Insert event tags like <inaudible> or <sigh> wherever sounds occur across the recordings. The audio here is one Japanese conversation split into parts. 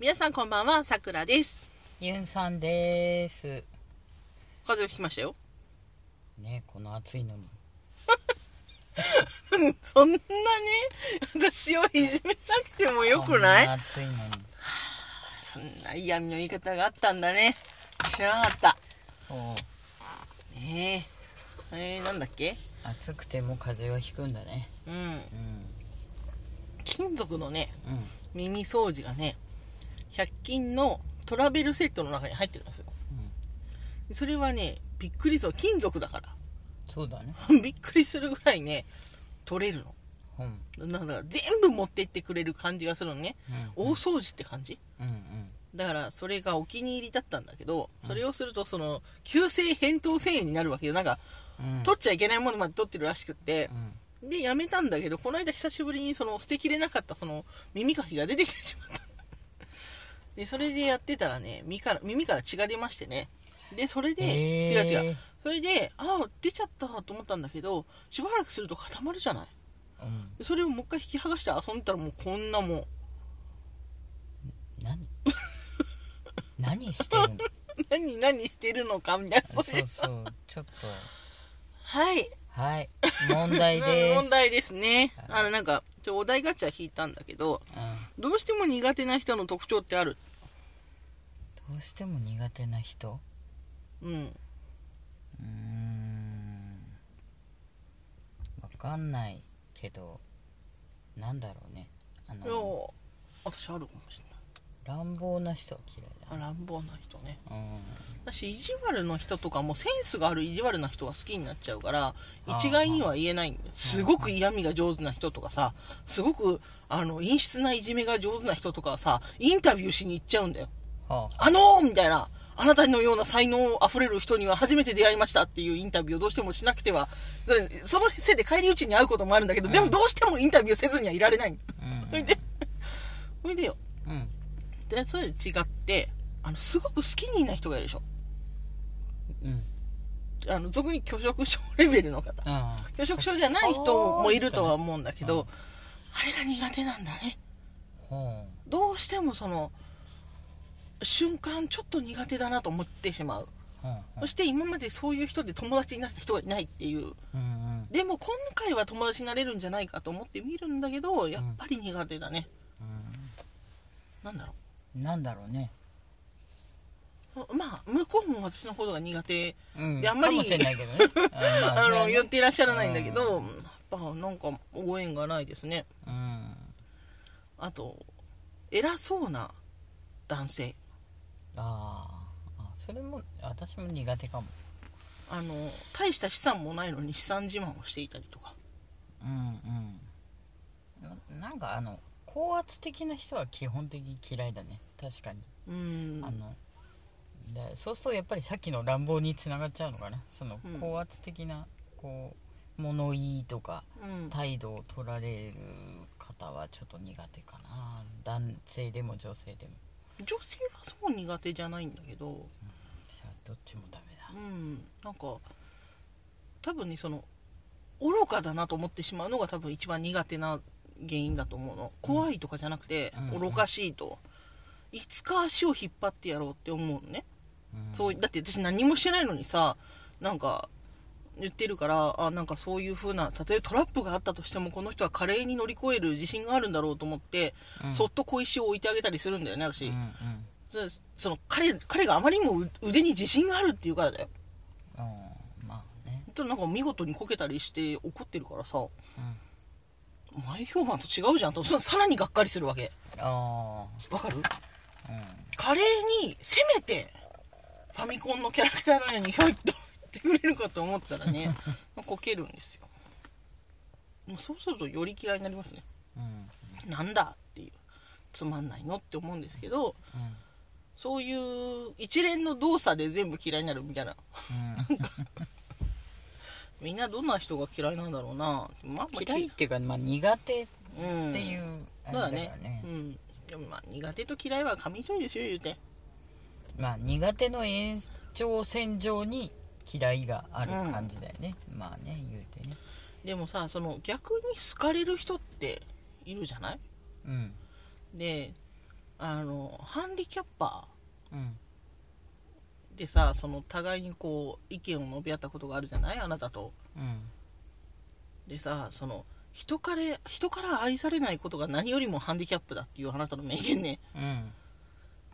皆さんこんばんは、さくらです。ユンさんです。風邪をひきましたよ。ねこの暑いのに。<laughs> そんなに？私をいじめなくてもよくない？暑いのに。そんな嫌味の言い方があったんだね。知らなかった。そう。ねえ。えー、なんだっけ？暑くても風邪はひくんだね。うん。うん。金属のね、うん。耳掃除がね、100均のトラベルセットの中に入ってるんですよ。それはね、びっくりする。金属だから。そうだね。<laughs> びっくりするぐらいね、取れるの。うん。なんだ全部持ってってくれる感じがするのね。大掃除って感じ？うんうん。だからそれがお気に入りだったんだけど、それをするとその急性扁桃腺炎になるわけよなんかうん。取っちゃいけないものまで取ってるらしくってうん。でやめたんだけどこの間久しぶりにその捨てきれなかったその耳かきが出てきてしまったでそれでやってたらね耳から耳から血が出ましてね。でそれで、違う違う。それでああ出ちゃったと思ったんだけどしばらくすると固まるじゃない。うん。でそれをもう一回引き剥がして遊んでたらもうこんなもう何？<laughs> 何してるの？<laughs> 何何してるのかみたいな。そうそう。ちょっと。はいはい。問題です。<laughs> 問題ですね。あの、なんか、ちょお題ガチャ引いたんだけど、うん。どうしても苦手な人の特徴ってある？どうしても苦手な人？うん。うーん。わかんないけど、なんだろうね。あいやの、私あるかもしれ乱暴な人は嫌いだ。乱暴な人ね。うん。私、意地悪の人とかもセンスがある意地悪な人が好きになっちゃうから、一概には言えないんだよ。すごく嫌味が上手な人とかさ、すごく、あの、陰湿ないじめが上手な人とかはさ、インタビューしに行っちゃうんだよ。はあのーみたいな。あなたのような才能あふれる人には初めて出会いましたっていうインタビューをどうしてもしなくては、そそのせいで帰り討ちに会うこともあるんだけど、でもどうしてもインタビューせずにはいられないの。うんそれで、それでよ。うん。で、それ違って、あの、すごく好きにな人がいるでしょ。うん。あの、俗に拒食症レベルの方。あ拒食症じゃない人もいるとは思うんだけど、あれが苦手なんだね。どうしてもその、瞬間ちょっと苦手だなと思ってしまう。そして今までそういう人で友達になった人がいないっていう。う。うんうん。でも今回は友達になれるんじゃないかと思って見るんだけど、やっぱり苦手だね。なんだろなんだろうね。う。まあ、向こうも私のことが苦手。うん。であんまりね。<laughs> あまあの、言っていらっしゃらないんだけど、やっぱなんかご縁がないですね。うん。あと、偉そうな男性。あーあ。それも、私も苦手かも。あの、大した資産もないのに資産自慢をしていたりとか。うんうん。ななんかあの、高圧的な人は基本的に嫌いだね。確かに。うん。あのでそうするとやっぱりさっきの乱暴につながっちゃうのかなそのうん高圧的なこう物言いとかうん。態度を取られる方はちょっと苦手かな男性でも女性でも女性はそう苦手じゃないんだけど、じゃあどっちもダメだうん。なんか、多分ね、その、愚かだなと思ってしまうのが多分一番苦手な原因だと思うの。怖いとかじゃなくて、うん。愚かしいと。いつか足を引っ張ってやろうって思うのね。うん。そうだって私何もしてないのにさなんか言ってるからあなんかそういう風な例えばトラップがあったとしてもこの人は華麗に乗り越える自信があるんだろうと思って、うん。そっと小石を置いてあげたりするんだよね私、うんうん。そその彼彼があまりにもう腕に自信があるっていうからだよ。うん。まあね。となんか見事にこけたりして怒ってるからさ。うん前評判と違うじゃんと。そさらにがっかりするわけ。あわかる？あうん。華麗にせめてファミコンのキャラクターのようにひょいっと <laughs> 言ってくれるかと思ったらね <laughs> こけるんですよ。もうそうするとより嫌いになりますね。うん。なんだっていう。つまんないのって思うんですけどうん。そういう一連の動作で全部嫌いになるみたいなみんなどんな人が嫌いなんだろうな。まあまあ嫌いっていうか、まあ、苦手っうん。ていううだねれだからね。うん。でもまあ苦手と嫌いは紙一重ですよ言うて。まあ苦手の延長線上に嫌いがある感じだよね、まあね言うてね。でもさその逆に好かれる人っているじゃない？うん。であのハンディキャッパうんーでさその互いにこう意見を述べ合ったことがあるじゃない？あなたと。うん。でさその人から人から愛されないことが何よりもハンディキャップだっていうあなたの名言ね。うん。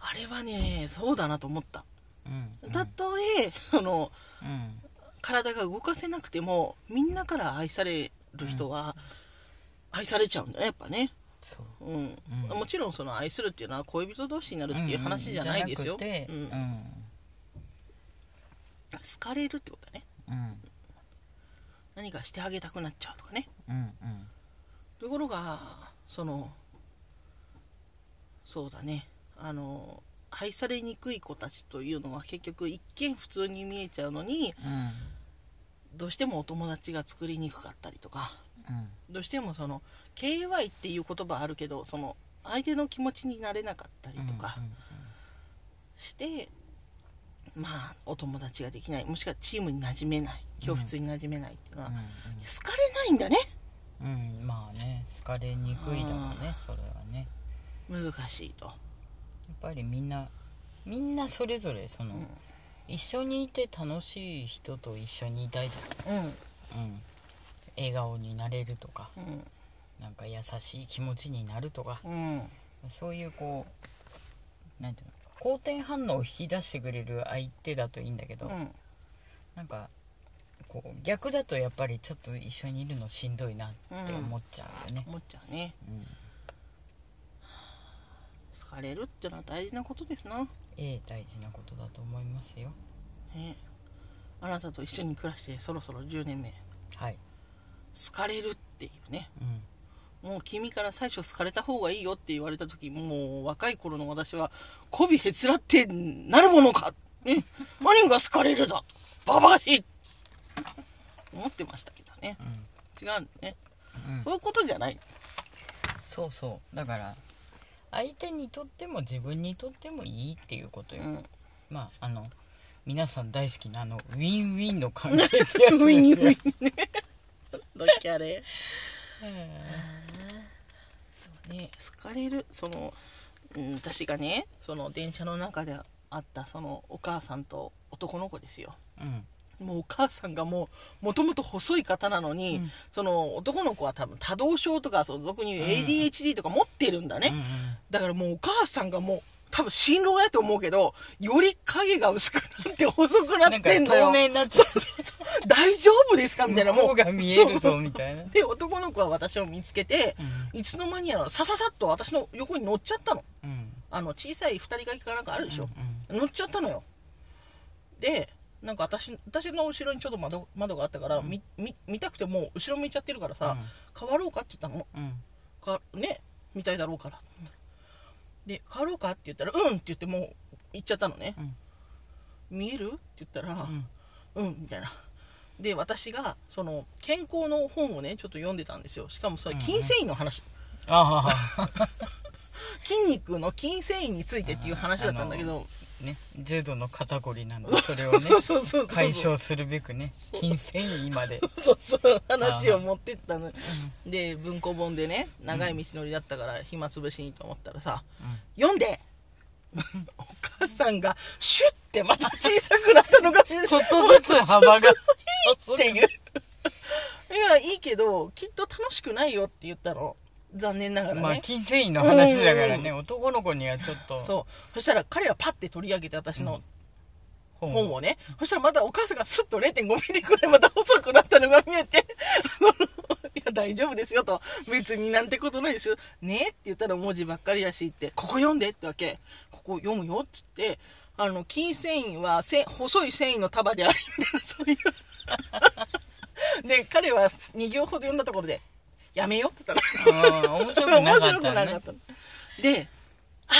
あれはねそうだなと思った。うん。たとえそのうん体が動かせなくてもみんなから愛される人は愛されちゃうんだねやっぱね。そう。うん、うん。もちろんその愛するっていうのは恋人同士になるっていう話じゃないですよ、うん好かれるってことだね。うん。何かしてあげたくなっちゃうとかね。うんうん。ところがそのそうだね。あの愛されにくい子たちというのは結局一見普通に見えちゃうのにうん。どうしてもお友達が作りにくかったりとかうん。どうしてもその KY っていう言葉あるけどその相手の気持ちになれなかったりとかして、まあお友達ができない。もしくはチームに馴染めない教室に馴染めないっていうのは、うん好かれないんだね。うんうんまあね。好かれにくいだろうねそれはね。難しいと、やっぱりみんなみんなそれぞれその、うん。一緒にいて楽しい人と一緒にいたいじうん。うん、笑顔になれるとかうん。なんか優しい気持ちになるとかうん。そういうこうなんていうの？好転反応を引き出してくれる相手だといいんだけど、うん。なんかこう逆だとやっぱりちょっと一緒にいるのしんどいなって思っちゃうよね、思っちゃうね。うん。好かれるっていうのは大事なことですな、ええ大事なことだと思いますよ。ね、あなたと一緒に暮らしてそろそろ10年目。はい。好かれるっていうね。うんもう君から最初好かれた方がいいよって言われた時もう若い頃の私は媚びへつらってなるものか、ね、何が好かれるだ。ババアしい思ってましたけどね。違うね、うん。そういうことじゃない。そうそう。だから相手にとっても自分にとってもいいっていうことよ、うん。まああの皆さん大好きなあのウィンウィンの関係ってやつですよ。<laughs> ウィンウィンね。<laughs> どっけあれ？ね好かれるその、うん、私がねその電車の中で会ったそのお母さんと男の子ですよ。うん。もうお母さんがもうもともと細い方なのに、うん。その男の子は多分多動症とかそう俗に言う ADHD とか持ってるんだね、うんうん。だからもうお母さんがもう多分新郎やと思うけどより影が薄くなって細くなってんのよ。透明になっちゃそうそうそう。大丈夫ですかみたいな。もううが見えるぞみたいな。で男の子は私を見つけて、ういつの間にやらさささっと私の横に乗っちゃったの。うん。あの小さい二人掛けかなんかあるでしょ、うん乗っちゃったのよ。でなんか私私の後ろにちょっと窓窓があったから、みみ見たくてもう後ろ向いちゃってるからさ、変わろうかって言ったの。うん。かねみたいだろうからで変わろうかって言ったら「うん」って言ってもう行っちゃったのね「見える?」って言ったら「ん。うん」みたいな。で私がその健康の本をねちょっと読んでたんですよ。しかもそれ筋繊維の話、あ <laughs> 筋肉の筋繊維についてっていう話だったんだけどあね重度の肩こりなんで <laughs> それをね解消するべくね筋繊維まで。<laughs> そうそう話を持ってったの。で文庫本でね長い道のりだったから暇つぶしにと思ったらさ「読んで! <laughs>」お母さんがシュッてまた小さくなったのがちょっとずつ幅が。っていう。いやいいけどきっと楽しくないよって言ったの残念ながらね、まあ筋繊維の話だからね。男の子にはちょっと。そう。そしたら彼はパッて取り上げて私の本を本を。ね、そしたらまたお母さんがスッと0.5ミリくらいまた細くなったのが見えて、<laughs> いや、大丈夫ですよと。別になんてことないですよ。ね？って言ったら文字ばっかりだしって、ここ読んでってわけ。ここ読むよって言って、あの、筋繊維はせ細い繊維の束であるみたいな、そういう。<laughs> で、彼は2行ほど読んだところで、やめよって言ったの。うん面白くなかった面白くなかねったので、あ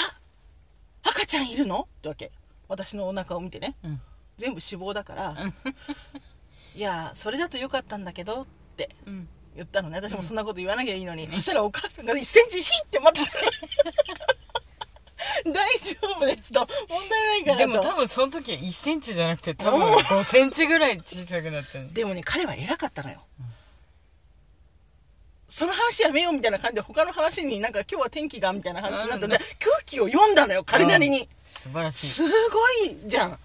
赤ちゃんいるの？ってわけ。私のお腹を見てね。うん全部脂肪だから、いや、それだとよかったんだけどってうん言ったのね。私もそんなこと言わなきゃいいのに。そしたらお母さんが1センチヒってまた。<laughs> 大丈夫ですと。問題ないからと。でも多分その時は1センチじゃなくて多分5センチぐらい小さくなってるでもね、彼は偉かったのよ。その話やめようみたいな感じで他の話になんか今日は天気がみたいな話になったんで、空気記を読んだのよ彼なりに、素晴らしい。すごいじゃん。うん。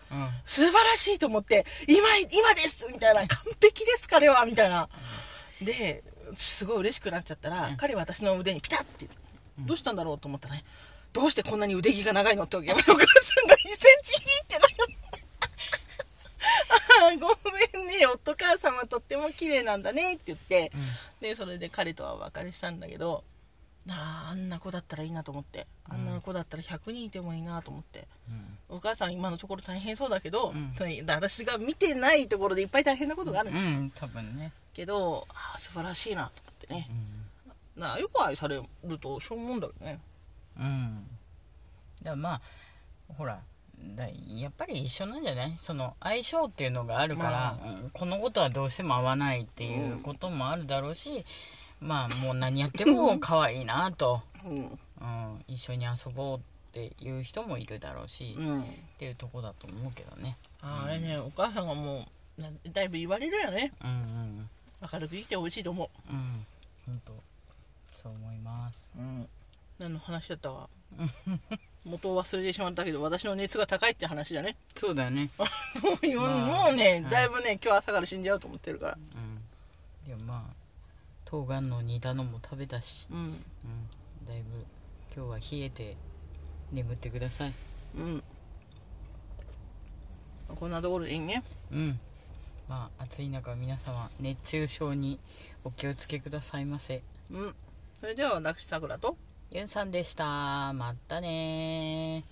素晴らしいと思って今今ですみたいな完璧です彼はみたいな。ですごい嬉しくなっちゃったら、うん。彼彼は私の腕にピタッて、どうしたんだろうと思ったらね。どうしてこんなに腕毛が長いのってお母さんが1センチ引いてないごめんね。夫母様とっても綺麗なんだねって言って、でそれで彼とはお別れしたんだけどあーあんな子だったらいいなと思ってあんな子だったら100人いてもいいなと思って、お母さん今のところ大変そうだけど、ん。それ私が見てないところでいっぱい大変なことがあるうん、うん、多分ね。けどあー素晴らしいなと思ってね、なあよく愛されるとしょうもんだけどね。うん。だからまあほらだやっぱり一緒なんじゃない？その相性っていうのがあるから、まうんこのことはどうしても合わないっていうこともあるだろうし、まあもう何やっても可愛いなと、<laughs> うん。うん、一緒に遊ぼうっていう人もいるだろうし、っうん。ていうとこだと思うけどね。あーあれねお母さんがもうなだいぶ言われるよね。うんうん。明るく生きてほしいと思う。ん。本当そう思います。ううん。何の話だったか <laughs> 元を忘れてしまったけど私の熱が高いって話だね。そうだよね。<laughs> もう今まあもうね、はい。だいぶね今日朝から死んじゃうと思ってるから。うん。でもまあ冬瓜の煮たのも食べたし。うん。うん。だいぶ今日は冷えて眠ってください。うん。こんなところでいいね？うん。まあ暑い中皆様熱中症にお気をつけくださいませ。うん。それでは私さくらとユンさんでした。またね